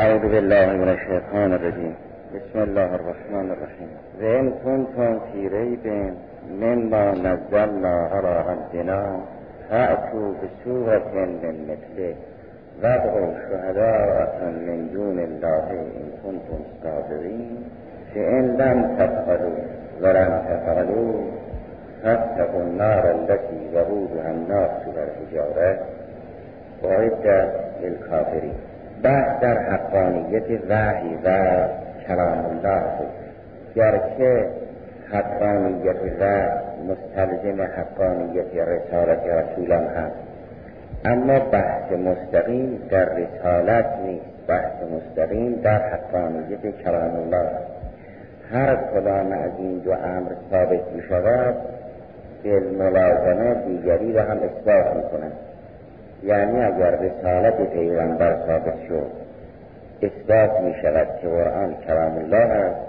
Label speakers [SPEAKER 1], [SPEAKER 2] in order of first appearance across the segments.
[SPEAKER 1] أعوذ بالله من الشيطان الرجيم. بسم الله الرحمن الرحيم. وإن كنتم في ريب مما نزلنا على عبدنا فأتوا بسورة من مثله. وادعوا شهداءكم من دون الله إن كنتم صادقين. فإن لم تفعلوا ولم تفعلوا فاتقوا النار التي وقودها الناس والحجارة. وعدت للكافرين. بحث در حقانیت وحی و کلام الله. بود گرچه حقانیت و مستلزم حقانیت رسالت رسولان هست. اما بحث مستقیم در رسالت نیست. بحث مستقیم در حقانیت کلام الله. هر کدام از این دو امر ثابت می شود ملازمه دیگری را هم اثبات می کند یعنی اگر رسالت پیغمبر ثابت شد اثبات می شود که قرآن کلام الله است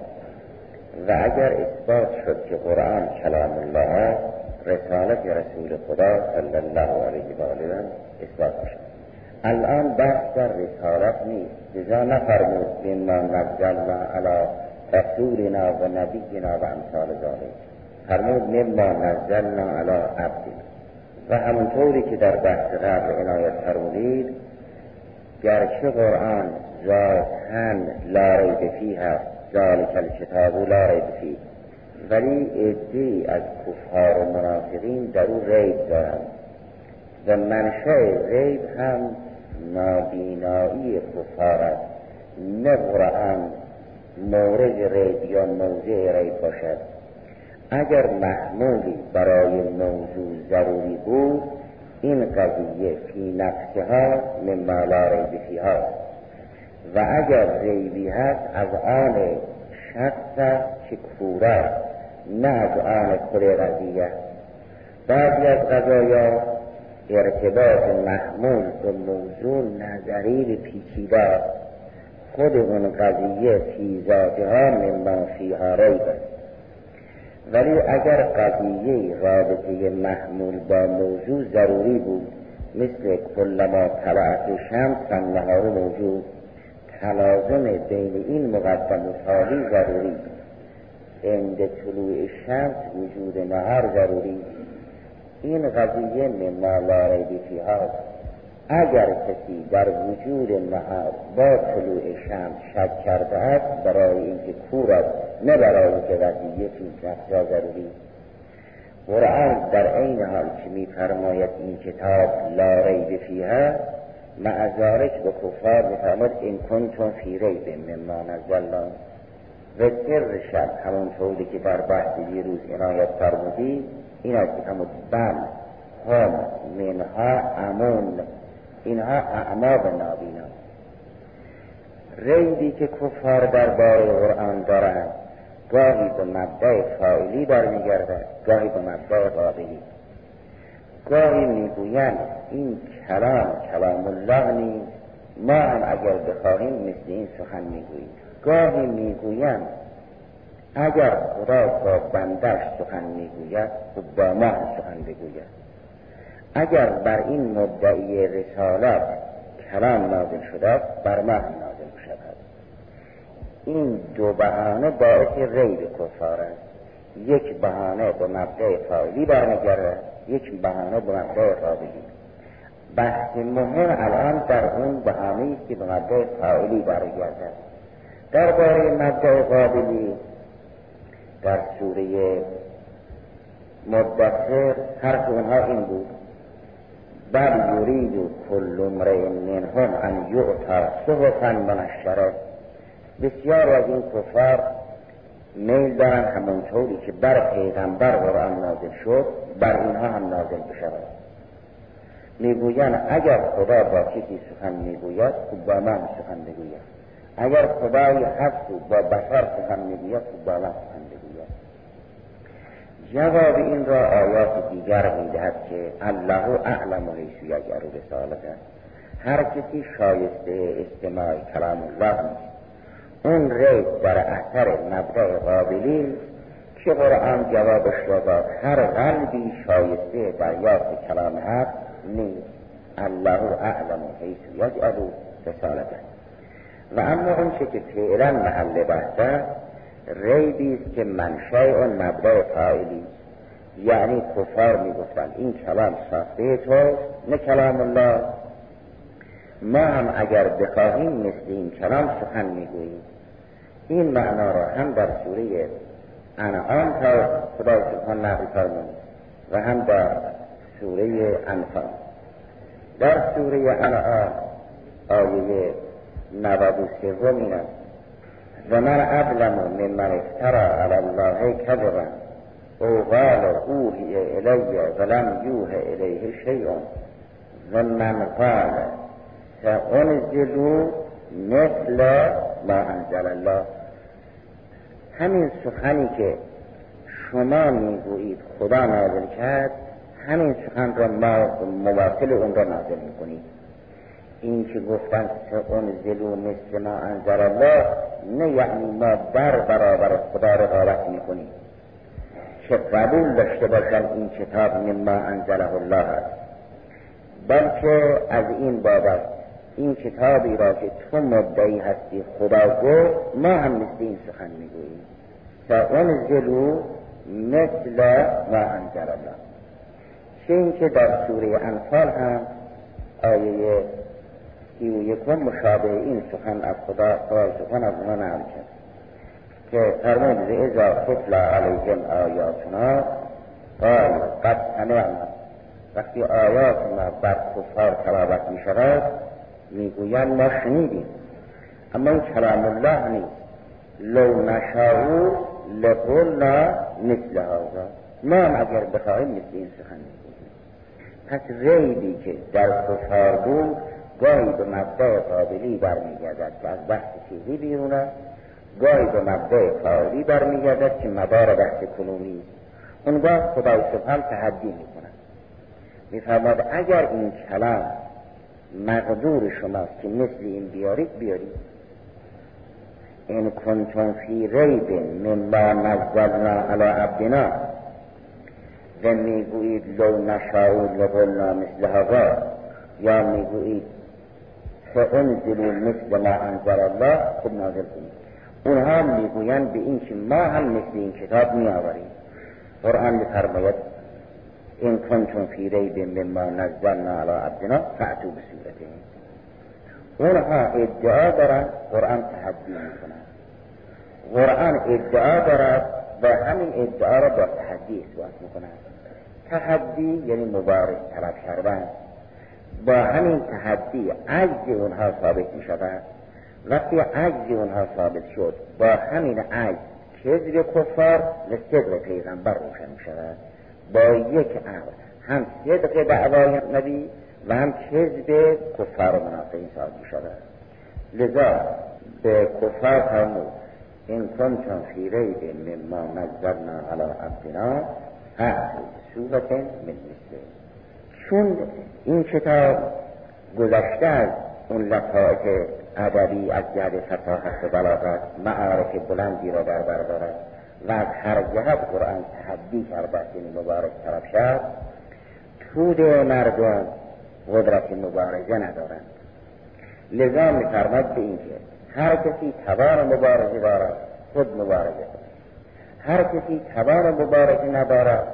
[SPEAKER 1] و اگر اثبات شد که قرآن کلام الله است رسالت رسول خدا صلی الله علیه و آله اثبات شود الان بحث در رسالت نیست. لذا نفرمود مما نزلنا علی رسولنا و نبینا و امثال ذالک فرمود مما نزلنا علی عبدنا. و همونطوری که در بحث قبل عنایت فرمودید گرچه قرآن ذاتن لا ریب فی هست ذالک الکتاب لا ریب فی ولی ادی از کفار و منافقین در او ریب دارند و منشأ ریب هم نابینایی کفار است. نه قرآن مورد ریب یا موضع ریب باشد. اگر محمولی برای موضوع ضروری بود این قضیه فی نفسها مما لا ریب فیها. و اگر ریبی هست از آن شخص که نه از آن کل قضیه بعضی از قضایا ارتباط محمول به موضوع نظری پیچیده. خود اون قضیه فی ذاتها مما فیها ریب. است ولی اگر قضیه رابطه محمول با موضوع ضروری بود مثل کلما طلعت شمس فنهار موجود تلازم بین این مقدم و تالی ضروری عند طلوع شمس وجود نهار ضروری این قضیه مما لا ریب اگر کسی در وجود نهار با طلوع شمس شک کرده است برای اینکه کور است نه برای که وضعیه فی نفسها ضروری. قرآن در عین حال که میفرماید؟ این کتاب لا ریب فیها معذارک به کفار میفرماید این کنتم فی ریب مما نزلنا. و سر شب همونطوری که در بحث روز عنایت فرمودی این است که بم هم منها امون اینها اعماق نابینا. ریدی که کفار درباره قرآن دارند گاهی به مبدع فائلی برمیگردد گاهی به مبدع قابلی. گاهی می‌گویند این کلام کلام الله نیست ما هم اگر بخواهیم مثل این سخن می‌گوییم. گاهی می‌گویند اگر خدا با بندش سخن می‌گوید و با ما سخن بگوید. اگر بر این مدعی رسالت کلام نازل شده بر ما نازل شود این دو بهانه باعث ریب کفار است. یک بهانه به مبدع فاعلی برمیگرده یک بهانه به مبدع قابلی بحث مهم الان در اون بهانه است که به مبدع فاعلی برگردد درباره مبدع قابلی در سوره مدثر حرف اونها این بود. بل یرید کل امرئ منهم ان یعطا صحفا منشره بسیار از این کفار میل دارن همونطوری که بر پیغمبر قرآن نازل شد بر اینها هم نازل بشود. می‌گویند اگر خدا با کسی سخن می‌گوید خوب با من سخن بگوید اگر خدای هست با بشر سخن می‌گوید خوب با من سخن بگوید جواب این را آیات دیگر می‌دهد که الله اعلم حیث یجر رسالته هر کسی شایسته استماع کلام الله نیست. اون رید در اثر مبدع قابلی که قرآن جوابش را داد هر قلبی شایسته دریافت کلام حق نیست. الله اعلم حیث یجعل رسالته. و اما اون چه که فعلا محل بحثه ریبی است که منشه اون مبدع فاعلی یعنی کفار می‌گفتن این کلام ساخته تو نه کلام الله. ما هم اگر بخواهیم مثل این کلام سخن می‌گوییم. این معنا را هم در سوره انعام تا خدا سبحان نقل فرمود و هم در سوره انفال. در سوره انعام آیه 93 این است. و من اظلم ممن افترى علی الله کذبا او قال اوحی الی ولم یوه الیه شیء و من قال سانزل مثل ما انزل الله. همین سخنی که شما می‌گویید خدا نازل کرد همین سخن را ما مواصل اون را نازل می‌کنید این که گفتن زلو مثل ما انزل الله نه یعنی ما در برابر خدا رقابت می‌کنیم. که قبول داشته باشن این کتاب مما انزله الله است. بلکه از این بابت این کتابی را که تو مدعی هستی خدا گفت ما هم مثل این سخن می‌گوییم. زلو مثل ما انزل الله. چه اینکه در سوره انفال هم آیه سی و یکم مشابه این سخن از خدا سخن از ما نقل کرد. که فرمود ازا فتلا علیهم آیاتنا قال قد سمعنا. وقتی آیات ما بر کفار تلاوت می شود می‌گویند ما شنیدیم. اما این کلام الله نیست. لو نشاو لقلنا مثل هذا. ما هم اگر بخواهیم مثل این سخن می‌گوییم. پس ریبی که در کفار بود گاهی به مبدع قابلی برمیگردد که از بحث چیزی بیرونه گاهی به مبدع فعالی برمیگردد که مدار بحث کنونی اونگاه خدای سبحان تحدی می‌کنه میفرماد اگر این کلام مقدور شماست که مثل این بیارید بیارید. این کنتم فی ریب مما نزلنا علی عبدنا. و می‌گویید لو نشاو لقلنا مثل هذا. یا می‌گویید فانزلوا مثل ما انزل الله. خب نازل کنید. اونها می‌گویند به این که ما هم مثل این کتاب میآوریم. قرآن میفرماید این کنتم فی ریب مما نزلنا علی عبدنا فعتو بسورته اونها ادعا دارند قرآن تحدی می‌کنند قرآن ادعا دارد و همین ادعا را با تحدی اثبات می‌کنند تحدی یعنی مبارز طلب کردن با همین تحدی عجز اونها ثابت می شود وقتی عجز اونها ثابت شد با همین عجز کذب کفار و صدق پیغمبر روشن می با یک امر هم صدق دعوای نبی و هم کذب کفار و منافقین می شود لذا به کفار فرمود این کنتم فی ریب مما نزلنا علی عبدنا هر سورت من مثل چون این کتاب گذشته از اون لطائف ادبی از جهت فصاحت و بلاغت معارف بلندی را در بر دارد. و از هر جهت قرآن تحدی است این مبارک طرف شد. تود مردم قدرت مبارزه ندارند. لذا میفرماد به اینکه هر کسی توان مبارزه دارد خود مبارزه کند. هر کسی توان مبارزه ندارد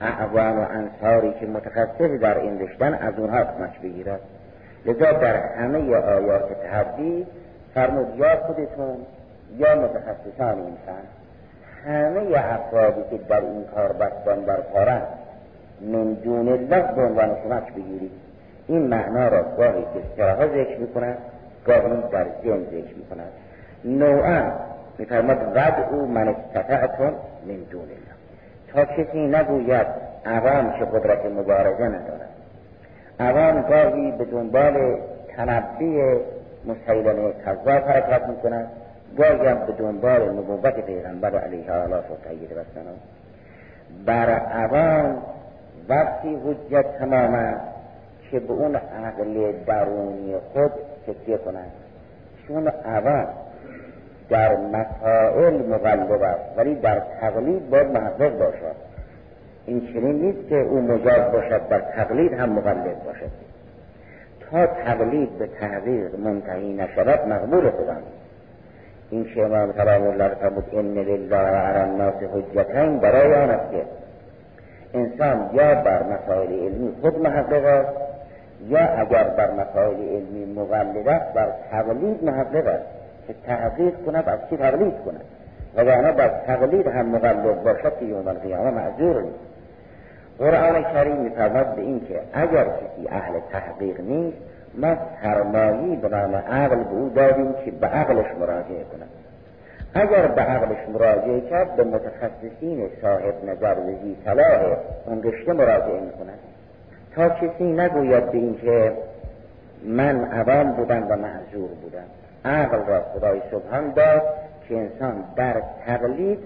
[SPEAKER 1] اعوان و انصاری که متخصص در این رشتن از اونها کمک بگیرد. لذا در همه آیات تحدی فرمود یا خودتون یا متخصصان انسان. همه افرادی که در این کار بستان بر کارن من دون الله به عنوان کمک بگیرید. این معنا را گاهی به ذکر می‌کنند گاهی در ذهن ذکر می‌کنند نوعا میفرماد او من استطعتون من دون الله. تا کسی نگوید عوام که قدرت مبارزه ندارد عوام گاهی به دنبال تنبی مسیلمه کذاب حرکت می‌کنند. هم به دنبال نبوت پیغمبر علیه آله و تایید و بر عوام وقتی حجت تمام که به اون عقل درونی خود تکیه کنند چون عوام در مسائل مغلب است ولی در تقلید باید محقق باشد این چنین نیست که او مجاز باشد در تقلید هم مغلب باشد تا تقلید به تحقیق منتهی نشود مقبول خدا این که امام سلام الله فرمود ان لله علی الناس حجتین برای آن است که انسان یا بر مسائل علمی خود محقق است یا اگر بر مسائل علمی مقلد است بر تقلید محقق است که تحقیق کند از کی تقلید کند؟ وگرنه بر تقلید هم مقلد باشد که یوم القیامه معذور نیست. قرآن کریم میفرماد به این که اگر کسی اهل تحقیق نیست ما سرمایی به نام عقل به او دادیم که به عقلش مراجعه کند اگر به عقلش مراجعه کرد به متخصصین صاحب نظر و زی صلاح اون رشته مراجعه می‌کند تا کسی نگوید به این که من عوام بودم و معذور بودم عقل را خدای سبحان داد که انسان در تقلید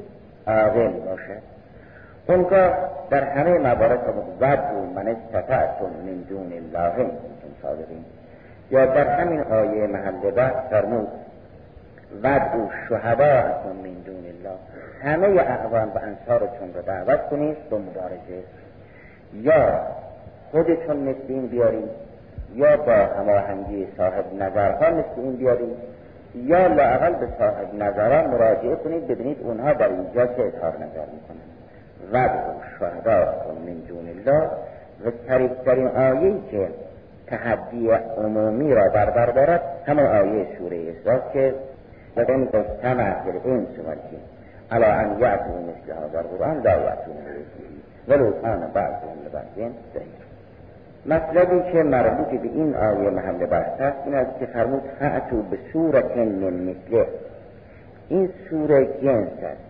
[SPEAKER 1] عاقل باشد اونگاه در همه موارد ودو من استطعتم من دون الله کنتم صادقین یا در همین آیه محل بحث فرمود ودو شهداءتم من دون الله. همه اعوان و انصارتون رو دعوت کنید به مبارزه. یا خودتون مثل این بیارید یا با هماهنگی صاحب نظرها مثل این بیارید یا لاقل به صاحب نظران مراجعه کنید ببینید اونها در اینجا چه اظهار نظر و شهدا من دون الله. و طریقترین آیه که تحدی عمومی را در بر دارد. همون آیه سوره اسراء که اجتمع فی الانس والجن علی ان یعتوا مثل هذا القرآن لا یعتون ولو کان بعضهم لبعض مطلبی که مربوط به این آیه محل بحث است این است که فرمود فعتو به صورت من مثله. این سوره جنس است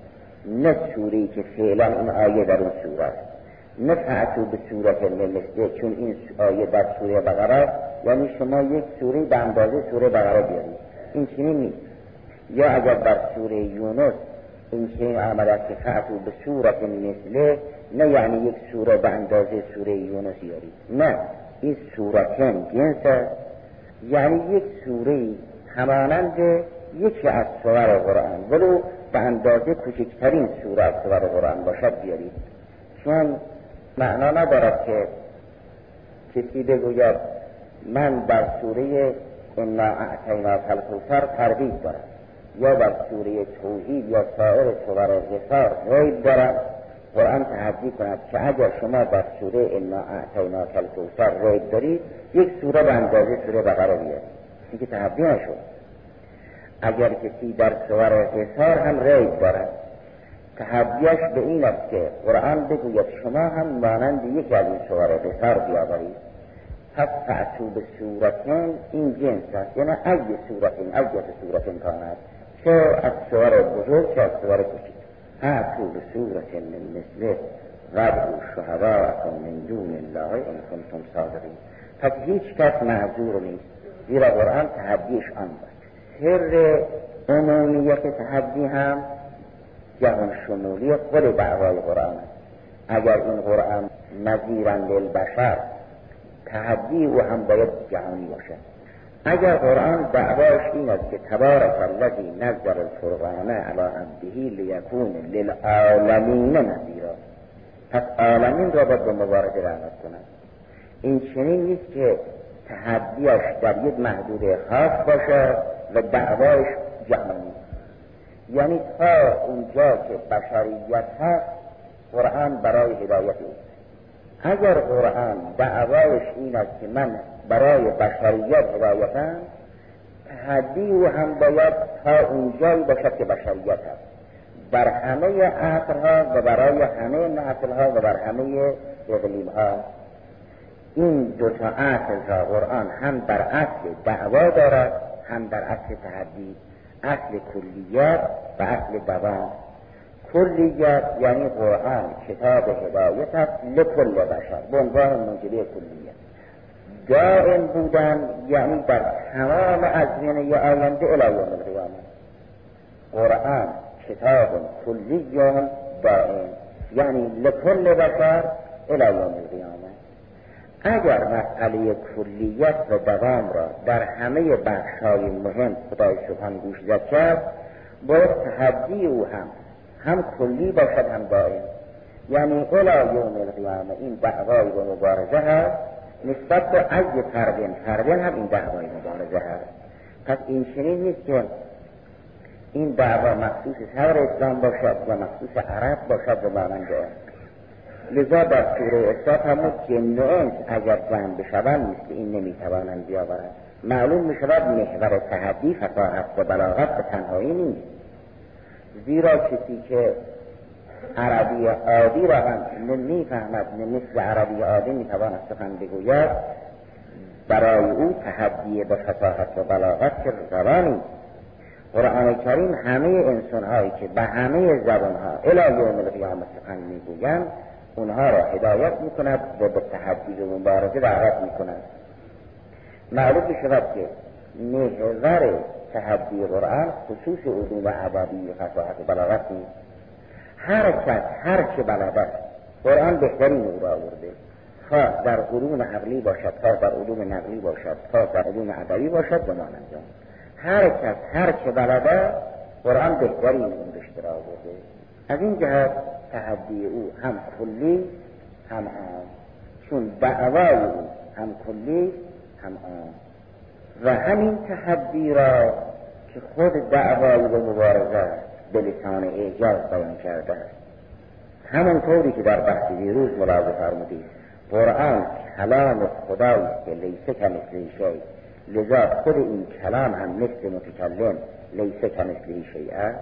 [SPEAKER 1] نه سوری که فعلا این آیه در اون سوره است. نه فعتو به صورت مثله چون این آیه در سوره بقره یعنی شما یک سوره به اندازه سوره بقره بیارید. این چنین نیست. یا اگر در سوره یونس این چنین آمده که فعتو به صورت مثله نه یعنی یک سوره به اندازه سوره یونس یارید نه این سورتن جنس است. یعنی یک سوره همانند یکی از سور قرآن. ولو به اندازه کوچکترین سوره از سور قرآن باشد بیارید. چون معنا ندارد که کسی بگوید من بر سوره انا اعتینا الکوثر تردید دارم. یا بر سوره توحید یا سایر سور غفار غیب دارم. قرآن تحدی کند که اگر شما بر سوره انا اعتینا الکوثر غیب دارید یک سوره به اندازه سوره بقره بیارید. این که تحدی نشد. اگر کسی در سور حسار هم ریب دارد. تحدیش به این است که قرآن بگوید شما هم مانند یکی از این سور حسار بیاورید. پس فعتو به صورتین این جنس است. یعنی از صورتین از صورتین کاند چه از سور بزرگ چه از سور کشید فعتو به صورتین من مثله غدو شهداءکم من دون الله ان کنتم صادقین. پس هیچ کس معذور نیست. زیرا قرآن تحدیش آن بود سر عمومیت تحدی هم جهان شمولی خود دعوای قرآن است. اگر این قرآن نظیرا للبشر تحدی او هم باید جهانی باشد اگر قرآن دعواش این است که تبارک الذی نزل الفرقان علی عبده لیکون للعالمین نذیرا. پس عالمین را باید به مبارزه دعوت کند این چنین نیست که تحدیش در یک محدود خاص باشد و دعوایش جهانی یعنی تا اونجا که بشریت هست قرآن برای هدایت اوست اگر قرآن دعوایش این است که من برای بشریت هدایتم تحدی و هم باید تا اونجایی باشد که بشریت هست بر همه عقلها و برای همه نسلها و بر همه اقلیمها این دو تا را قرآن هم بر اصل دعوا دارد هم در اصل تحدی اصل کلیت و اصل دوام کلیت یعنی قرآن کتاب هدایت است لکل بشر به عنوان منجلی کلیت. دائم بودن یعنی در تمام ازمینه آینده الهی القیامه قرآن کتاب کلی دائم یعنی لکل بشر الهی القیامه اگر مسئله کلیت و دوام را در همه بخش های مهم خدای سبحان گوش کرد باید تحدی او هم هم کلی باشد هم دائم. یعنی الا یوم القیامه این دعوای و مبارزه هست نسبت به ای فردن فردن هم این دعوای مبارزه هست. پس این چنین نیست که این دعوا مخصوص هر اسلام باشد و مخصوص عرب باشد و مانند لذا در سوره اصلاف همون جن و اگر جمع بشوند مثل این نمی‌توانند بیاورند. معلوم می‌شود محور تحدی فقاهت و بلاغت به تنهایی نیست. زیرا کسی که عربی عادی را هم نمی‌فهمد مثل عربی عادی می‌تواند سخن بگوید برای او تحدی به فصاحت و بلاغت که روانی قرآن کریم همه انسان هایی که به همه زبان ها الى یوم القیامت سخن می‌گویند اونها را هدایت می‌کند و به تحدی و مبارزه دعوت می‌کند. معلوم شود که محور تحدی قرآن خصوص علوم عبادی و فصاحت بلاغت نیست. هر کس هر چه بلد قرآن بهترین او را آورده. خواه در علوم عقلی باشد خواه در علوم نقلی باشد خواه در علوم ادبی باشد به انجام هر کس هر چه بلده قرآن بهترین اون را آورده. از این جهت تحدی او هم کلی هم عام. چون دعوای او هم کلی هم عام. و همین تحدی را که خود دعوای و مبارزه به لسان اعجاز بیان کرده. است همانطوری که در بحث دیروز ملاحظه فرمودید قرآن کلام خداست که لیسه کمثل شی لذا خود این کلام هم مثل متکلم لیسه کمثل شیء است.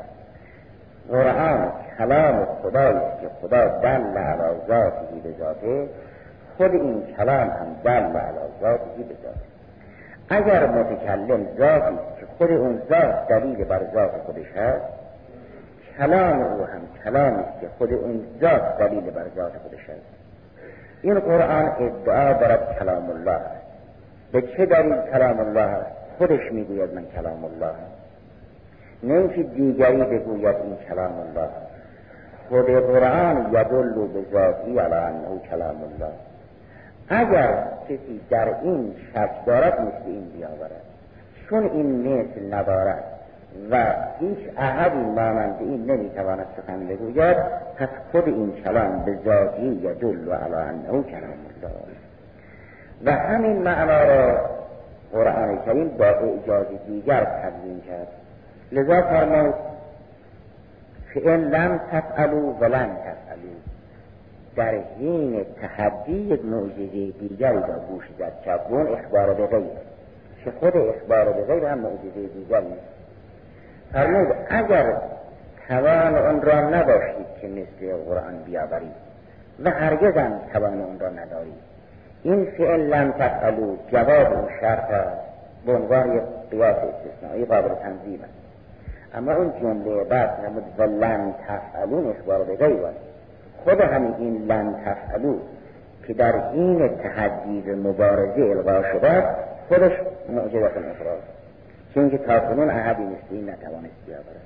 [SPEAKER 1] قرآن کلام خداست که خدا دل علی ذاته به ذاته خود این کلام هم دل علی ذاته به ذاته اگر متکلم ذاتی که خود اون ذات دلیل بر ذات خودش هست کلام او هم کلامی که خود اون ذات دلیل بر ذات خودش هست. این قرآن ادعا دارد کلام الله به چه دلیل کلام الله خودش می‌گوید من کلام الله اینکه دیگری بگوید این کلام الله. خود قرآن یدل به ذاتی علی انه کلام الله. اگر کسی در این شک دارد مثل این بیاورد. چون این مثل ندارد و هیچ احدی مانند این نمی‌تواند سخن بگوید پس خود این کلام به ذاتی یدل و علی انه کلام الله. و همین معنا را قرآن کریم با اعجاز دیگر تبیین کرد. لذا فرمود فئن لم تفعلوا ولن تفعلوا. در حین تحدی یک معجزه دیگری را گوش زد چون اخبار به غیر که خود اخبار به غیر هم معجزه دیگری فرمود اگر توان آن را نداشتید که مثل قرآن بیاورید و هرگز هم توان آن را ندارید. این فعل لم تفعلو جواب اون شرط به عنوان قیاس استثنایی قابل تنظیم است. اما اون جمله بعد نمود و لن تفعلون اخبار به غیر خود همین این لن تفعلو که در این تحدید مبارزه القا شده خودش معجزت اخراج چون که تاکنون احدی مثل این نتوانست بیاورد.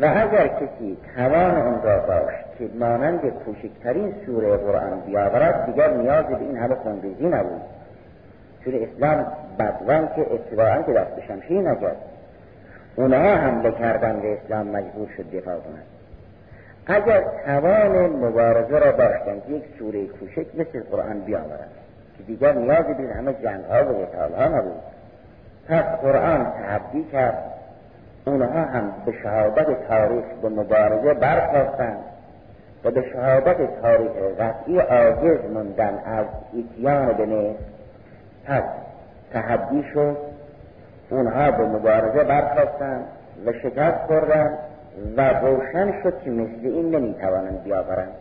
[SPEAKER 1] و اگر کسی توان اون را داشت که مانند کوچکترین سوره قرآن بیاورد دیگر نیازی به این همه خونریزی نبود. چون اسلام بدوان که اتباعا که دست به شمشیر اونها حمله کردن به اسلام مجبور شد دفاع کنند. اگر توان مبارزه را داشتند یک سوره کوچک مثل قرآن بیاورند که دیگر نیازی به همه جنگ ها و قتال ها نبود. پس قرآن تحدی کرد اونها هم به شهادت تاریخ به مبارزه برخواستند و به شهادت تاریخ قطعی عاجز موندن از ایتیان به پس تحدی شد اونها به مبارزه برخواستند و شکست خوردند و روشن شد که مثل این نمی‌توانند بیاورند.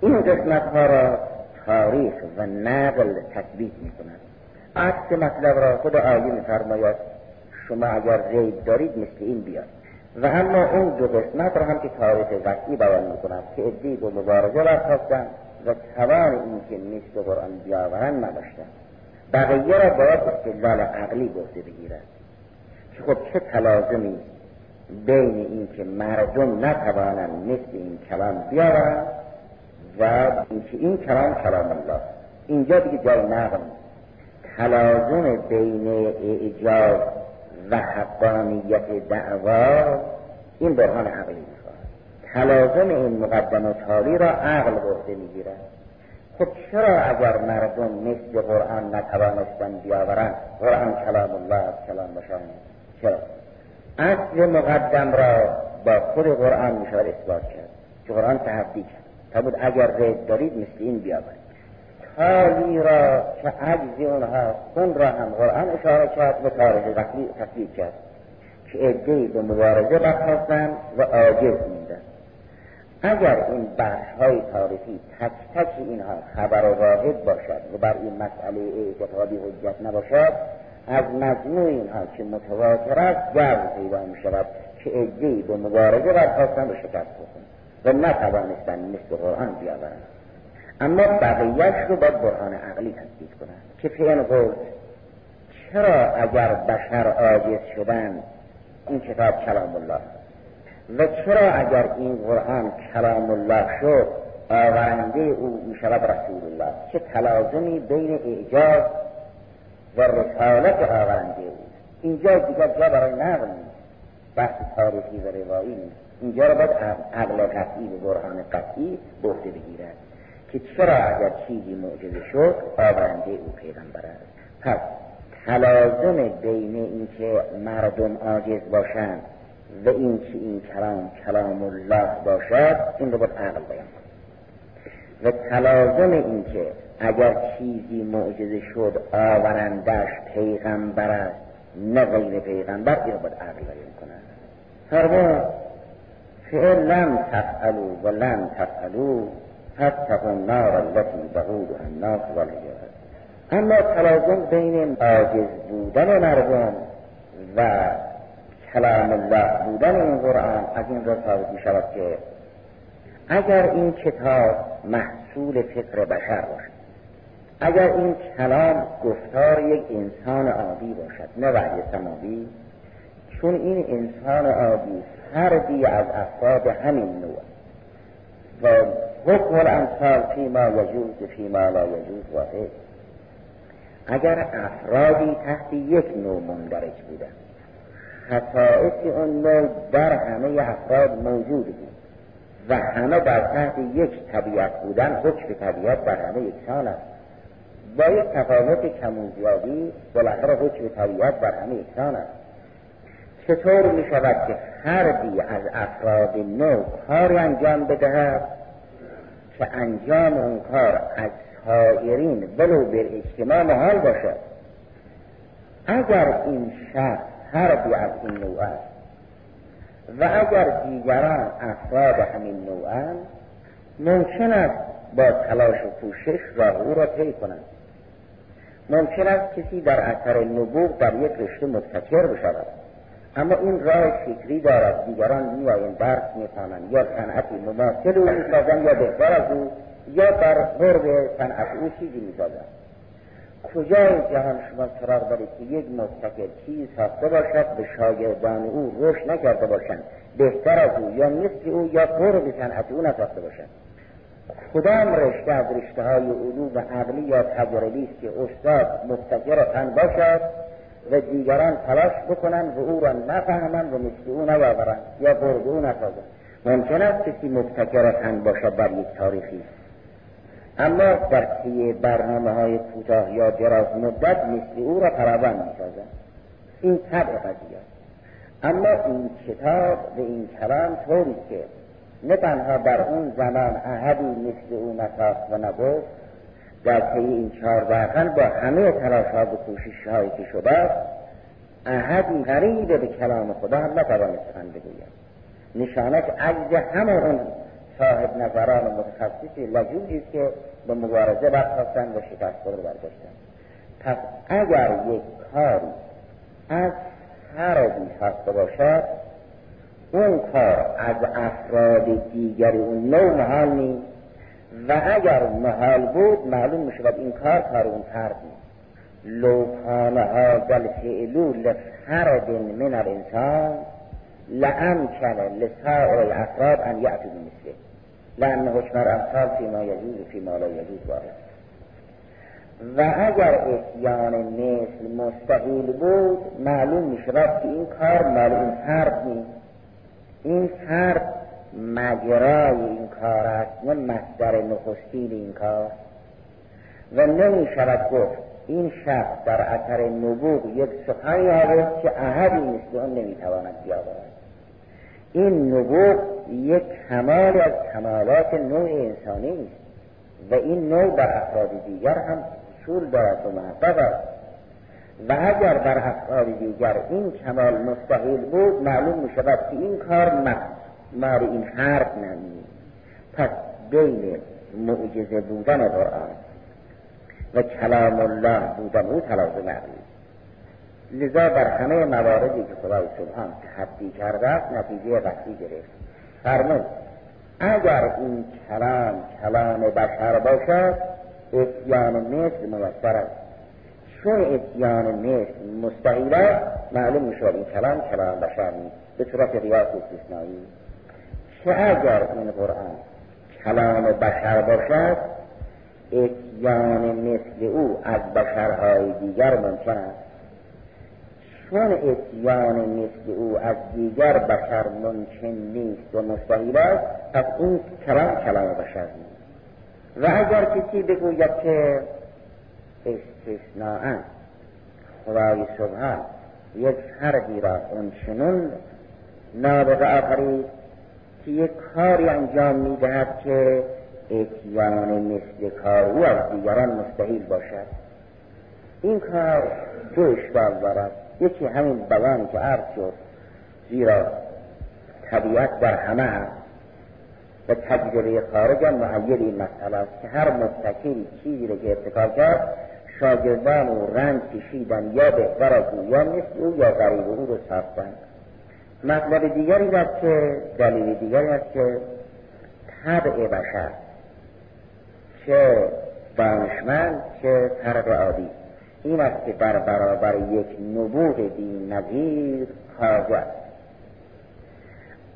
[SPEAKER 1] این قسمت ها را تاریخ و نقل تثبیت می‌کنند عکس مطلب را خود آیه میفرماید شما اگر غیب دارید مثل این بیاد. و اما اون دو قسمت را هم که تاریخ وقتی بیان می‌کنند که ادی به مبارزه برخواستند و توان این که مثل قرآن بیاورند نداشتند. بقیه را باید استدلال عقلی گفته بگیرد. که خب چه تلازمی بین این که مردم نتوانند مثل این کلام بیاورند و اینکه این کلام کلام الله. اینجا دیگه جای نقل تلازم بین اعجاز و حقانیت دعوا این برهان عقلی می‌خواهد تلازم این مقدم و تالی را عقل گفته می‌گیرد. خب چرا اگر مردم مثل قرآن نتوانستن بیاورن قرآن کلام الله از کلام بشان چرا؟ اصل مقدم را با خود قرآن می‌شود اثبات کرد. که قرآن تحدی کرد. تا بود اگر رد دارید مثل این بیاورید. حالی را که عجز اونها خون را هم قرآن اشاره کرد و تاریخ تصویر کرد. که ادهی به مبارزه برخواستند و عاجز موندن اگر این بحث های تاریخی تک تک اینها خبر و واحد باشد و بر این مسئله اعتقادی حجت نباشد از مجموع اینها که متواتر است گرد پیدا می شود که ادهی به مبارزه برخواستند و شکست بکنند و نتوانستند مثل قرآن بیاورند. اما بقیهش رو باید برهان عقلی تثبیت کنند که فعل گفت چرا اگر بشر عاجز شدن این کتاب کلام الله و چرا اگر این قرآن کلام الله شد آورنده او می شود رسول الله چه تلازمی بین اعجاز و رسالت آورنده او. اینجا دیگر جا برای نقل نیست. بحث تاریخی و روایی نیست. اینجا رو باید عقل قطعی و برهان قطعی بهده بگیرد که چرا اگر چیزی معجزه شد آورنده او پیغمبر است. پس تلازم بین اینکه مردم عاجز باشند و این که این کلام کلام الله باشد این رو باید عقل بیان و تلازم این که اگر چیزی معجزه شد آورندش پیغمبر است نه غیر پیغمبر این رو باید عقل بیان کنند فرما فعل لم تفعلو و لم تفعلو فاتقوا النار التي بعودها الناس والحجاره اما تلازم بین عاجز بودن مردم و کلام الله بودن این قرآن از این را ثابت می شود که اگر این کتاب محصول فکر بشر باشد اگر این کلام گفتار یک انسان عادی باشد نه وحی سماوی چون این انسان عادی فردی از افراد همین نوع و حکم الامثال فیما یجوز فیما لا یجوز واحد اگر افرادی تحت یک نوع مندرج بودن خصائص اون نوع در همه افراد موجود بود و همه در تحت یک طبیعت بودن حکم طبیعت در همه یکسان است. با یک تفاوت کموزیادی بالاخره حکم طبیعت بر همه یکسان است. چطور می شود که فردی از افراد نو کاری انجام بدهد که انجام اون کار از سایرین ولو بر اجتماع محال باشد؟ اگر این شخص فردی از این نوع است. و اگر دیگران افراد همین نوعند ممکن است با تلاش و کوشش راه او را طی کنند. ممکن است کسی در اثر نبوغ در یک رشته مبتکر بشود. اما این راه فکری دارد دیگران میآیند درس می‌خوانند یا صنعتی مماثل او می‌سازند یا بهتر از او یا بر قرب صنعت او چیزی می‌سازند. کجا جهان شما سراغ دارید که یک مبتکر چیز ساخته باشد به شاگردان او رشد نکرده باشند بهتر از او یا مثل او یا قرب صنعت او نساخته باشند. کدام رشته از رشته های علوم عقلی یا تجربی است که استاد مبتکر فن باشد و دیگران تلاش بکنند و او را نفهمند و مثل او نیاورند یا قرب او نسازند؟ ممکن است کسی مبتکر فن باشد بر یک تاریخی اما در طی برنامه های کوتاه یا دراز مدت مثل او را فراوان می‌سازند این طبع قضیه. اما این کتاب و این کلام طوری که نه تنها در اون زمان احدی مثل او نساخت و نگفت در طی این چهار قرن با همه تلاش ها و کوشش هایی که شده احدی قریب به کلام خدا هم نتوانست سخن بگوید. نشانه که عجز همه اون صاحب نظران و متخصصی لجوجی که به مبارزه برخواستن و شکست خورده برگشتن. پس اگر یک کاری از فردی ساخته باشد اون کار از افراد دیگری اون نوع محال نیست و اگر محال بود معلوم می شود این کار کار اون فرد نیست. لو کان هذا الفعل لفرد من الانسان لامکن لسائر الافراد ان یأتوا بمثله. لأن حکم الامثال فيما يجوز فيما لا يجوز وارد. و اگر اتیان مثل مستحیل بود معلوم می شود که این کار این فرد نیست. این فرد مجرای این کار است نه مصدر نخستین این کار. و نمی شود گفت این شخص در اثر نبوغ یک سخنی آورد که احدی مثل آن نمی‌تواند بیاورد. این نبوغ یک کمال از کمالات نوع انسانی است و این نوع بر افراد دیگر هم حصول دارد و محبب است. و اگر بر افراد دیگر این کمال مستحیل بود معلوم می شود که این کار مار این حرف نمی پس بین معجزه بودن قرآن و کلام الله بودن او تلازم عقلی لذا بر همه مواردی که خدای سبحان تحدی کرده است نتیجه قطعی گرفت. فرمود اگر این کلام کلام بشر باشد اتیان مثل موثر است. چون اتیان مثل مستقیل است معلوم می‌شد این کلام کلام بشر نیست. به صورت ریاض استثنایی. چه اگر این قرآن کلام بشر باشد اتیان مثل او از بشرهای دیگر ممکن است. چون اتیان مثل او از دیگر بشر ممکن نیست و مستحیل است پس این کلام کلام بشر نیست. و اگر کسی بگوید که استثناء خدای سبحان یک فردی را اون چنون نابغه آفرید که یک کاری انجام می‌دهد که اتیان مثل کار او از دیگران مستحیل باشد. این کار دو اشکال دارد. یکی همین بیانی که عرض شد زیرا طبیعت در همه هست و تجربه خارج هم معید این مسئله است که هر مستقیل چیزی را که ابتکار کرد شاگردان و رنج کشیدن یا بهتر از او یا مثل او یا غریب او رو ساختن مطلب دیگری است که دلیل دیگری است که طبع بشر چه دانشمند چه فرد عادی. این است که در برابر یک نبوغ بی نظیر کاغذ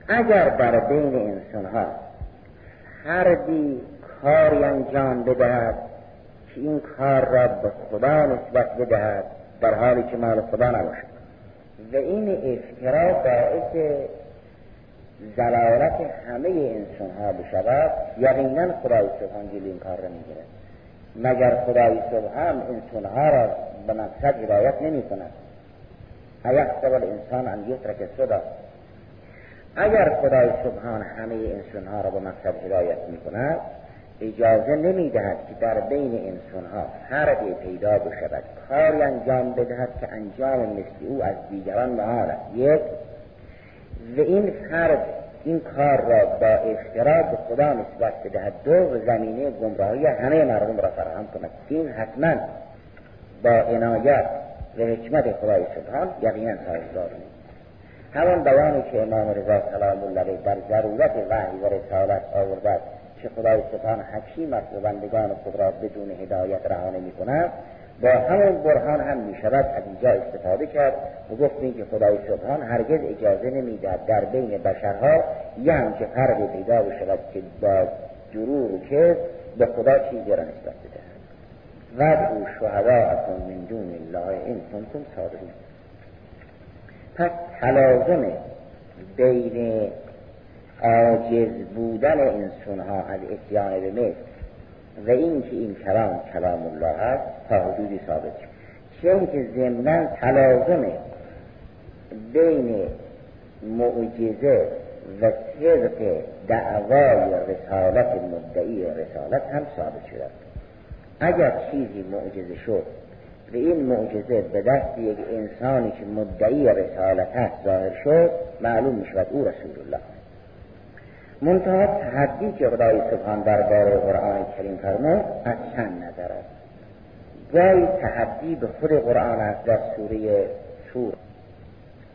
[SPEAKER 1] اگر در بین انسان ها فردی کاری انجام بدهد که این کار را به خدا نسبت بدهد در حالی که مال خدا نباشد. و این افترا باعث زلالت همه انسان ها بشود. یقینا خدای سبحان جلو این کار را می‌گیرد. مگر خدای سبحان انسان ها را به مقصد هدایت نمی کند. ایحسب الانسان ان یترک صدا اگر خدای سبحان همه انسان ها را به مقصد هدایت می کند اجازه نمی دهد که در بین انسان ها فردی پیدا بشود. کاری انجام بدهد که انجام مثل او از دیگران محال است. یک و این فرد این کار را با افترا به خدا نسبت بدهد دو زمینه گمراهی همه مردم را فراهم کند. این حتما با عنایت و حکمت خدای سبحان یقینا سازگار همان بیانی که امام رضا سلام الله در ضرورت وحی و رسالت آورده که خدای سبحان حکیم است و بندگان خود را بدون هدایت رها نمی کند با همون برهان هم می شود از اینجا استفاده کرد و گفتیم که خدای سبحان هرگز اجازه نمی‌دهد در بین بشرها یه همچه فرقی پیدا بشود که با جرور و که به خدا چیزی را نسبت بدهد. و او شهداءکم من دون الله این کنتم صادقین. پس تلازم بین عاجز بودن انسان ها از اتیان به مثل و این که این کلام کلام الله هست تا حدودی ثابت شد. چون که ضمنا تلازم بین معجزه و صدق دعوای رسالت مدعی رسالت هم ثابت شده اگر چیزی معجزه شد و این معجزه به دست یک انسانی که مدعی رسالت هست ظاهر شد معلوم می شود او رسول الله. منتها تحدی که خدای سبحان درباره قرآن کریم فرمود از چند نظر است. گاهی تحدی به خود قرآن است در سوره سور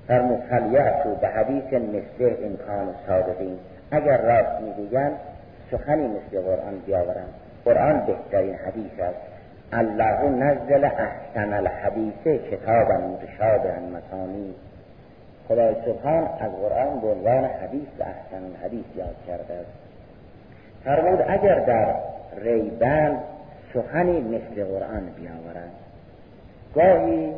[SPEAKER 1] در مفلیعتو به حدیث مثل امکان صادقین. اگر راست می‌گویند سخنی مثل قرآن بیاورند. قرآن بهترین حدیث است. الله نزل احسن الحدیث کتابا متشابها مثانی. خدای سبحان از قرآن به عنوان حدیث و احسن حدیث یاد کرده است. فرمود اگر در ریبند سخنی مثل قرآن بیاورند گاهی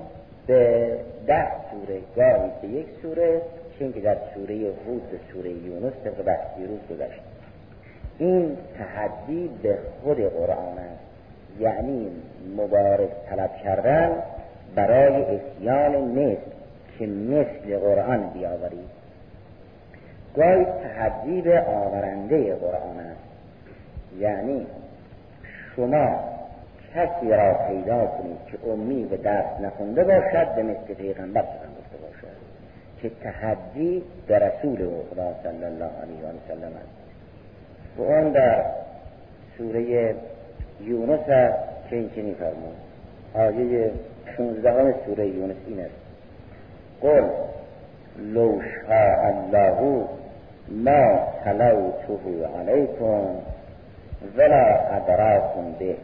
[SPEAKER 1] به ده سوره گاهی به یک سوره چون که در سوره هود به سوره یونس طبق بحث دیروز گذشت. این تحدی به خود قرآن است.
[SPEAKER 2] یعنی مبارک طلب کردن برای اسیان مثل که مثل قرآن بیاورید گاهی تحدی به آورنده قرآن است. یعنی شما کسی را پیدا کنید که امی به درس نخونده باشد به مثل پیغمبر سخن گفته باشد؟ که تحدی به رسول خدا صلی الله علیه و سلم است. و اون در سوره یونس است که این چنین فرمود. آیه 16 سوره یونس این است. قل لو شاء الله ما تلوته علیکم ولا ادراکم به.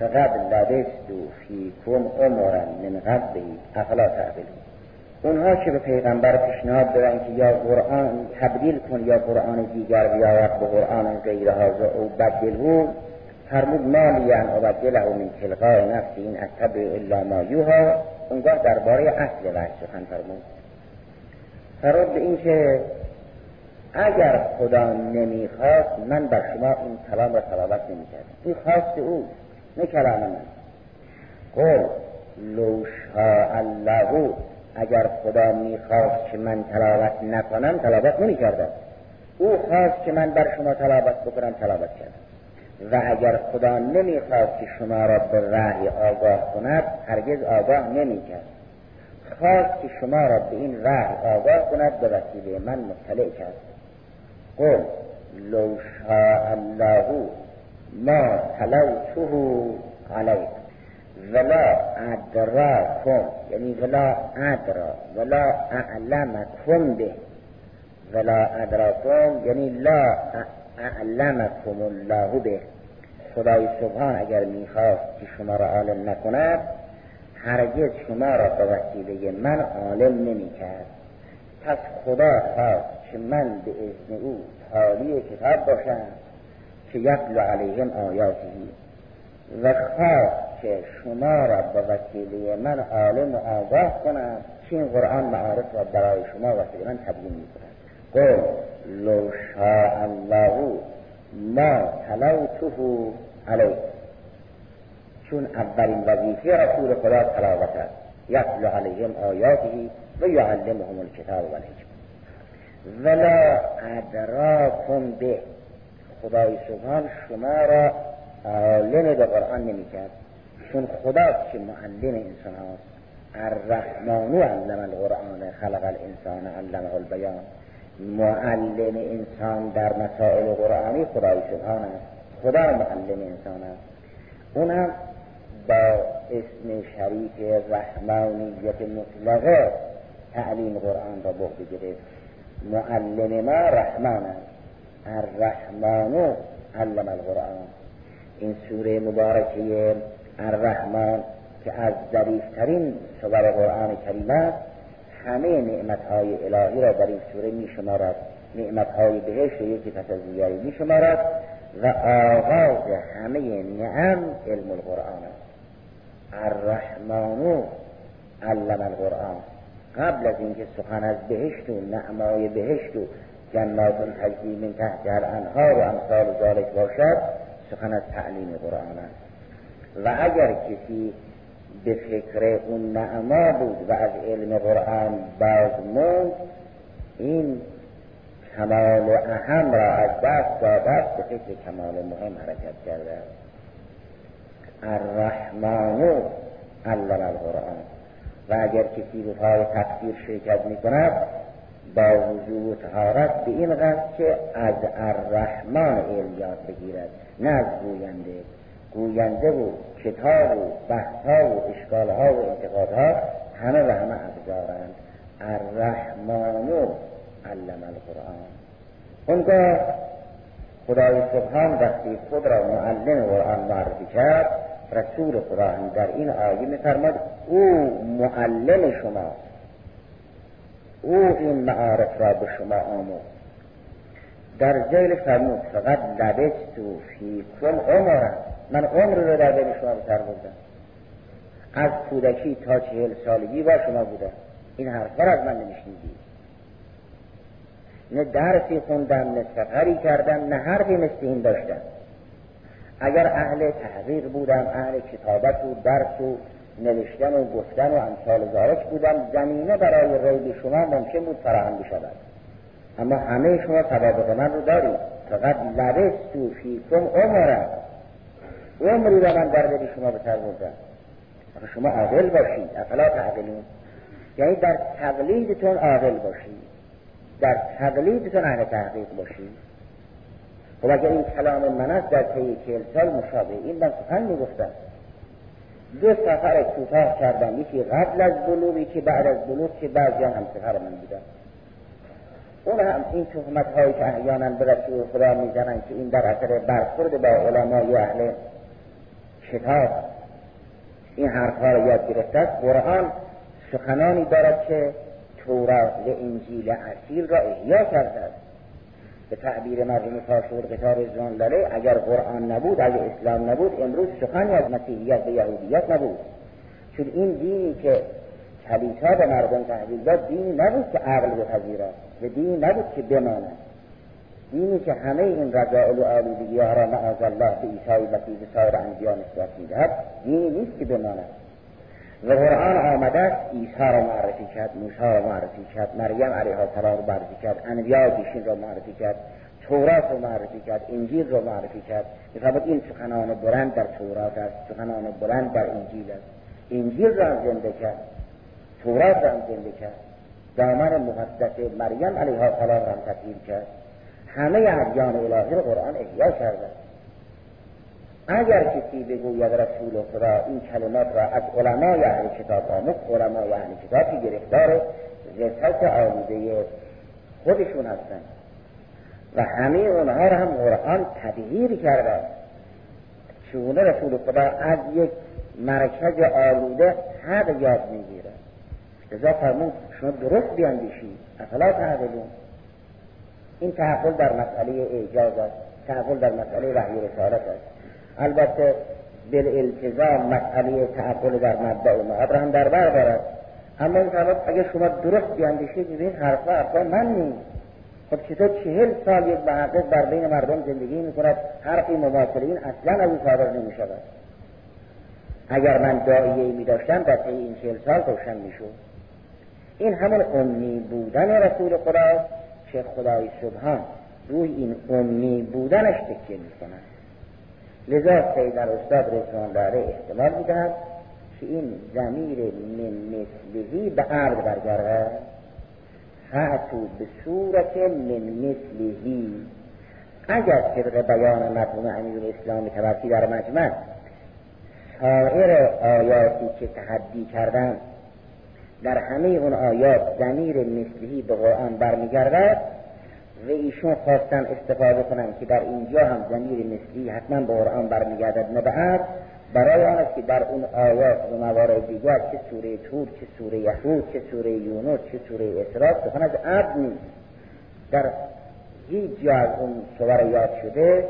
[SPEAKER 2] فقد لبست فیکم عمرا من قبلی افلا تعقلون اونها که به پیغمبر پیشنهاد دادن که یا قرآن تبدیل کن یا قرآن دیگر بیاید به قرآن غیر هذا او بدله فرمود مالی ان ابدله من تلقای نفسی این اتبع الا ما یوها. اونگاه درباره اصل وحی سخن فرمود. فرود به این که اگر خدا نمی‌خواست من بر شما این کلام را تلاوت نمی‌کردم. این خواست او نه کلام من. قول لو شاء الله اگر خدا می‌خواست که من تلاوت نکنم تلاوت نمی‌کردم. او خواست که من بر شما تلاوت بکنم تلاوت کردم. و اگر خدا نمی‌خواست که شما را به وحی آگاه کند هرگز آگاه نمی‌کرد. خواست که شما را به این وحی آگاه کند به وسیله من مطلع کرد. قل لو شاء الله ما تلوته علیکم ولا ادراکم یعنی ولا ادرا ولا اعلمکم به. ولا ادراکم یعنی لا اعلمکم الله به خدای سبحان اگر می‌خواست که شما را عالم نکند هرگز شما را به وسیله من عالم نمی‌کرد. پس خدا خواست که من به اذن او تالی کتاب باشم که یتلو علیهم آیاتی و خواست که شما را به وسیله من عالم و آگاه کنم. که این قرآن معارف را برای شما وسیله من تبیین می‌کنم قل لو شاء الله ما تلوته علیه چون اولین وظیفه رسول خدا تلاوت است یتلو علیهم آیاته و یعلمهم الکتاب و الحکمه ولا ادراکم به خدای سبحان شما را عالم به قرآن نمی‌کرد چون خداست که معلم انسان هاست الرحمن علم القرآن خلق الانسان علمه البیان معلم انسان در مسائل قرآنی خدای سبحان است. خدا معلم انسان است. اونم با اسم شریف رحمانیت مطلقه تعلیم قرآن را بخت گرفت. معلم ما رحمان است. الرحمن علم القرآن. این سوره مبارکه الرحمن که از ظریفترین سور قرآن کریم همه نعمت های الهی را در این سوره می شمارد نعمت های بهشت یکی پس از دیگری می شمارد و آغاز همه نعم علم القرآن است. الرحمن علم القرآن. قبل از اینکه سخن از بهشت و نعمای بهشت و جنات تجری من تحت هر انهار و امثال ذالک باشد سخن از تعلیم قرآن است. و اگر کسی به فکر اون نعما بود و از علم قرآن باز موند این کمال اهم را از دست داده به فکر کمال مهم حرکت کرده الرحمن علم القرآن. و اگر کسی به پای تفسیر شرکت می کند با وضوع و تهارت به این قصد که از الرحمن علم یاد بگیرد نه از گوینده. گوینده و کتاب و بحثها و اشکالها و انتقادها همه و همه ابزارند الرحمن علم القرآن. اونگاه خدای سبحان وقتی خود را معلم قرآن معرفی کرد رسول خدا هم در این آیه میفرماد او معلم شما او این معارف را به شما آموخت. در زیل فرمود فقط لبست فی کل عمرم من عمر رو در بین شما بسر بردم. از کودکی تا چهل سالگی با شما بودم. این حرفا از من نمیشنیدی. نه درسی خوندم نه سفری کردم نه حرفی مثل این داشتم. اگر اهل تحقیق بودم اهل کتابت و درس و نوشتن و گفتن و امثال ذالک بودم زمینه برای ریب شما ممکن بود فراهم بشود. اما همه شما سوابق من رو دارید. فقط لبستو فیکم عمرم. عمری را من در دل شما به سر بردم شما عاقل باشید افلا تعقلون یعنی در تقلیدتون عاقل باشید. در تقلیدتون اهل تحقیق باشید. خب اگر این کلام من است در طی چهل سال مشابه این من سخن می‌گفتم. دو سفر کوتاه کردم یکی قبل از بلوغی که بعد از بلوغ که بعضیان هم سفر من بودن. اون هم این تهمت هایی که احیانا به رسول خدا می‌زنن که این در اثر برخورد با علمای اهل کتاب این حرف ها را یاد گرفته است قرآن سخنانی دارد که تورات و انجیل اصیل را احیا کرده است به تعبیر مرحوم کاشور قطار لاله اگر قرآن نبود اگر اسلام نبود امروز سخنی از مسیحیت به یهودیت نبود. چون این دینی که کلیسا به مردم تحویل داد دینی نبود که عقل بپذیرد. و دینی نبود که بماند. دینی که همه این رضائل و آلودگی ها را معاذ الله به عیسی مسیح سایر انبیا نسبت می‌دهد دینی نیست که بماند. و قرآن آمده است عیسی را معرفی کرد موسی را معرفی کرد مریم علیه السلام را معرفی کرد انبیا پیشین را معرفی کرد تورات را معرفی کرد انجیل را معرفی کرد. میفرماد این سخنان بلند در تورات است سخنان بلند در انجیل است. انجیل را زنده کرد تورات را زنده کرد. دامن مقدس مریم علیه السلام را تطهیر کرد. همه ادیان الهی را قرآن احیا کرده. اگر کسی بگوید رسول خدا این کلمات را از علمای اهل کتاب آموز علمای اهل کتاب که گرفتار جسد آلوده خودشون هستند و همه اونها را هم قرآن تبهیر کرده. چونه رسول خدا از یک مرکز آلوده حق یاد می‌گیره؟ لذا فرمود شما درست بیاندیشید. افلا تعقلون. این تحقل در مسئله اعجاز است. تحقل در مسئله وحی رسالت است. البته بالالتزام مسئله تعقل در مبدع و معاد هم در بر دارد. اما این اگر شما درست بیاندیشید ببینید حرفا حرفا من نیست. خب چطور چهل سال یک محقق در بین مردم زندگی می کند حرفی مماثل این اصلا از او صادر نمی شود اگر من دعایه می داشتم در این چهل سال روشن می شود این همون امی بودن رسول خدا که خدای سبحان روی این امی بودنش تکیه می کند لذا سید استاد رضوان داره احتمال می‌دهد که این زمیر من مثلهی به عرض برگرده فعتو به صورت من مثلهی. اگر طبق بیان مرحوم امیر اسلام تبرسی در مجمع سایر آیاتی که تحدی کردن در همه اون آیات زمیر مثلهی به قرآن برمیگردد و ایشون خواستن استفاده کنن که در اینجا هم زمیر مثلی حتما به قرآن برمیگردد نه برای آن است که در اون آیات و موارد دیگر چه سوره تور چه سوره یهود چه سوره یونس چه سوره اسراء سخن از عبد نیست. در هیچ جا از اون سور یاد شده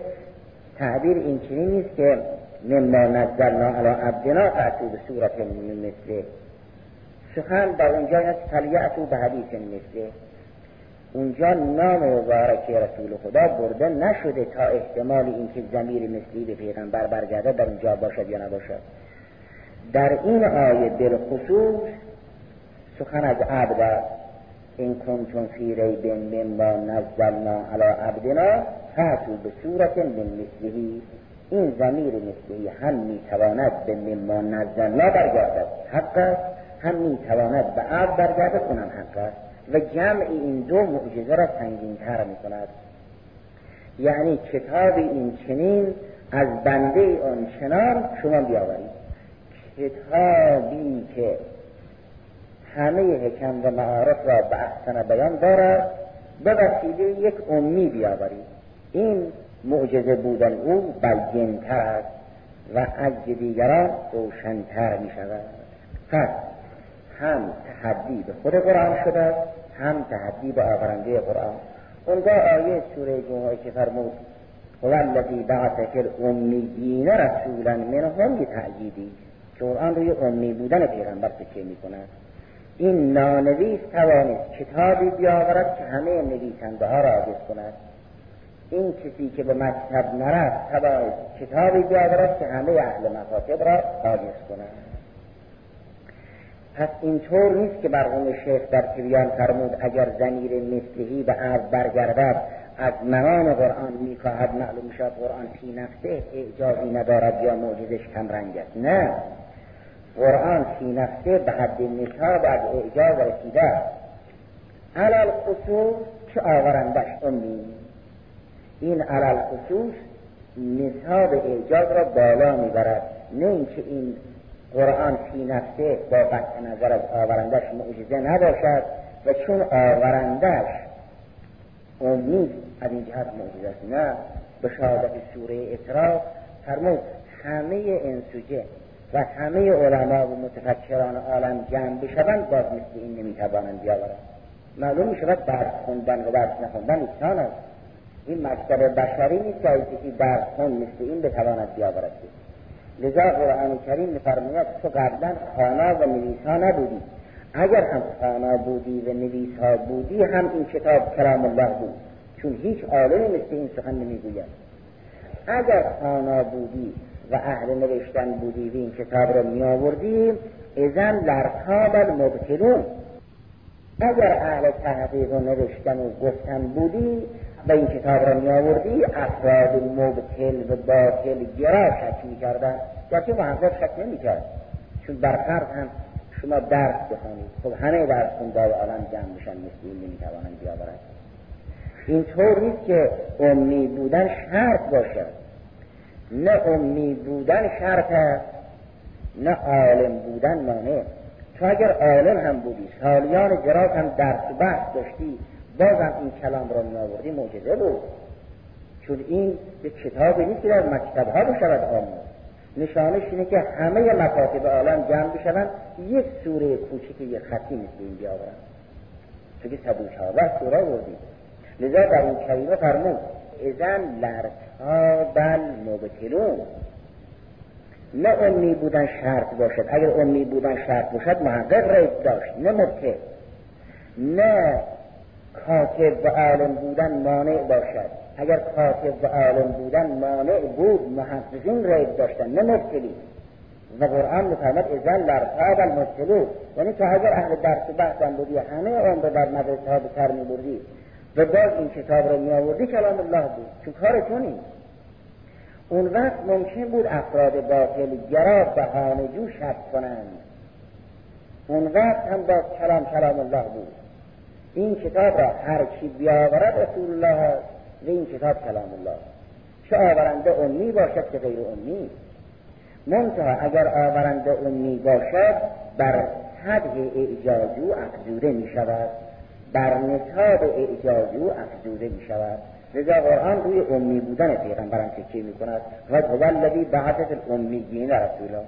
[SPEAKER 2] تعبیر این نیست که مما نزلنا علی عبدنا فعتو به صورت مثله سخن در اونجا است فلیعتو به حدیث مثله. اونجا نام مبارک رسول خدا برده نشده تا احتمال اینکه زمیر مثلی به پیغمبر برگرده در اونجا باشد یا نباشد. در این آیه بالخصوص سخن از عبد این کنتون فی ریب مما نزلنا علی عبدنا فاتو به صورت من مثلی این زمیر مثلی هم می‌تواند به مما نزلنا برگردد. حق هم می‌تواند به عبد برگردد اونم حق است و جمع این دو معجزه را سنگین تر می کند یعنی کتاب این چنین از بنده آن چنان شما بیاورید. کتابی که همه حکم و معارف را به احسن بیان دارد به وسیله یک امی بیاورید. این معجزه بودن او بلگنتر است و از دیگران روشنتر می شود پس هم تحدی به خود قرآن شده هم تحدی به آورنده قرآن. اونجا آیه سوره جمعه که فرمود هو الذی بعث فی الامیین رسولا منهم تأییدی که قرآن روی امی بودن پیغمبر تکیه می کند این نانویس توانست کتابی بیاورد که همه نویسنده ها را عاجز کند. این کسی که به مکتب نرفت تبا کتابی بیاورد که همه اهل مکاتب را حاجز کنند پس اینطور نیست که مرحوم شیخ در تبیان فرمود اگر زمیر مثلهی به عرض برگردد از منان قرآن می‌خواهد معلوم شد قرآن فی نفسه اعجازی ندارد یا معجزش کم رنگ است. نه. قرآن فی نفسه به حد نصاب از اعجاز رسیده علال خصوص که آورندش امی؟ این علال خصوص نصاب اعجاز را بالا می‌برد. نه اینکه این قرآن فی نفسه با قطع نظر از آورندش معجزه نباشد و چون آورندش امید از این جهت معجزه است نه؟ به شهادت سوره اطراف فرمود همه انسوجه و همه علما و متفکران عالم جمع بشوند باز مثل این نمی‌توانند بیاورند. معلوم می‌شود درس خوندن و درس نخوندن یکسان است. این مکتب بشری نیست که کسی درس خون مثل این بتواند بیاورد. لذا قرآن کریم میفرماید تو قبلا خانا و نویسا نبودی اگر هم خانا بودی و نویسا بودی هم این کتاب کلام الله بود. چون هیچ عالمی مثل این سخن نمی‌گوید. اگر خانا بودی و اهل نوشتن بودی و این کتاب را می آوردی ازن لرکاب المبتلون اگر اهل تحقیق و نوشتن و گفتن بودی و این کتاب را می آوردی افراد مبتل و باطل گرا شک می کردن گرچه محقق شک نمی کرد چون برفرض هم شما درس بخوانید خب همه درس خونده و عالم جمع بشن مثل این نمی توانند بیاورند. اینطور نیست که امی بودن شرط باشد نه امی بودن شرط است نه عالم بودن مانع. تو اگر عالم هم بودی سالیان جراز هم درس و بحث داشتی بازم این کلام را می آوردی معجزه بود. چون این به کتابی نیست که در مکتب ها بشود آموز نشانش اینه که همه مکاتب عالم جمع بشوند. یک سوره کوچک یک خطی مثل این بیاورند. چون که سبو چهارده سوره بردی لذا در این کریمه فرمود ازن لرتابل مبتلون نه امی بودن شرط باشد. اگر امی بودن شرط باشد محقق ریب داشت. نه مبتل نه کاتب و عالم بودن مانع باشد. اگر کاتب و عالم بودن مانع بود محققین ریب داشتن نه مبتلی. و قرآن میفرمد ازن لرتاب المبتلو یعنی که اگر اهل درس و بحثم بودی همه عمر در مدرسه ها به سر میبردی. و باز این کتاب رو می آوردی کلام الله بود. چون کار تو نیست اون وقت ممکن بود افراد باطل گرا بهانه جو شک کنند. اون وقت هم باز کلام کلام الله بود. این کتاب را هر کی بیاورد رسول الله و این کتاب کلام الله. چه آورنده امی باشد که غیر امی؟ منتها اگر آورنده امی باشد بر حد اعجازو افزوده می شود. بر نصاب اعجازو افزوده می شود. لذا قرآن روی امی بودن پیغمبرم تکیه می کند. و هو الذی بعث الامیین رسولا.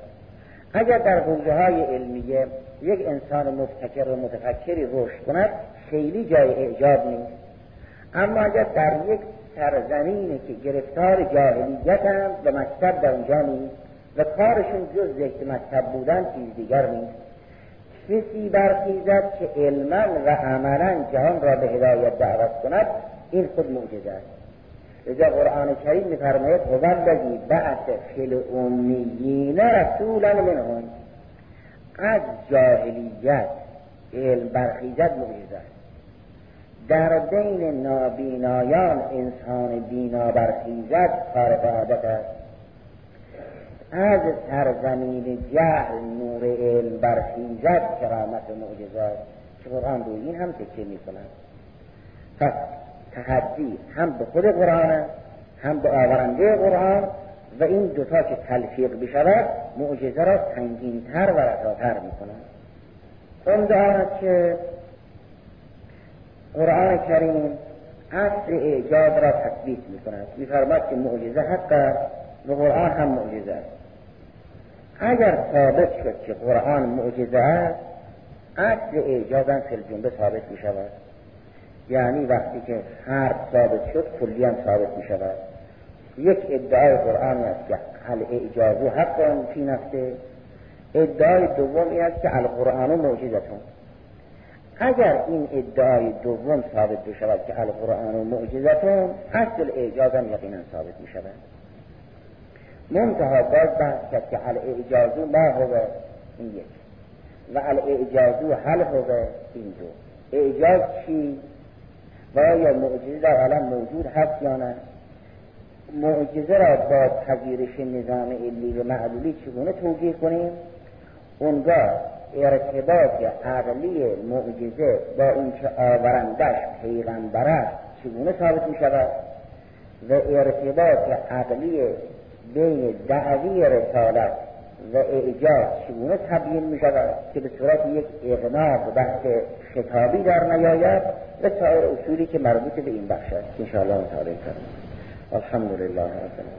[SPEAKER 2] اگر در حوزه های علمیه یک انسان مفتکر و متفکری رشد کند خیلی جای اعجاب نیست. اما اگر در یک سرزمینی که گرفتار جاهلیت هم به مکتب در اونجا نیست و کارشون جز ذکر مکتب بودن چیز دیگر نیست. کسی برخیزد که علما و عملا جهان را به هدایت دعوت کند این خود معجزه است. لذا قرآن کریم میفرماید هو الذی بعث فی الامیین رسولا منهم از جاهلیت علم برخیزد معجزه است. در بین نابینایان انسان بینا برخیزد خارق عادت است. از سرزمین جهل نور علم برخیزد کرامت معجزات که قرآن روی این هم تکیه می کند پس تحدی هم به خود قرآن هم به آورنده قرآن و این دوتا که تلفیق بشود معجزه را تر و رساتر می کند اون که قرآن کریم اصل اعجاب را تثبیت می کند می که معجزه حق و قرآن هم معجزه است. اگر ثابت شد که قرآن معجزه است اصل اعجازم فی الجمله ثابت می شود یعنی وقتی که حرف ثابت شد کلی هم ثابت می شود یک ادعای قرآن است که الاعجاز حق فی نفسه. ادعای دوم است که القرآن معجزتون. اگر این ادعای دوم ثابت بشود که القرآن و معجزتون اصل اعجاز هم یقینا ثابت می شود منتها باز بحث کرد که الاعجازو ما هو این یک. و الاعجازو هل هو این دو. اعجاز چی؟ و یا معجزه در عالم موجود هست یا نه؟ معجزه را با پذیرش نظام علی و معلولی چگونه توجیه کنیم؟ اونگاه ارتباط عقلی معجزه با اینکه آورندش پیغمبر است چگونه ثابت می شود و ارتباط عقلی بین دعوی رسالت و اعجاز چگونه تبیین می شود که به صورت یک اغناق بحث خطابی در نیاید و سایر اصولی که مربوط به این بخش است؟ انشاءالله مطالعه کنیم الحمد لله رب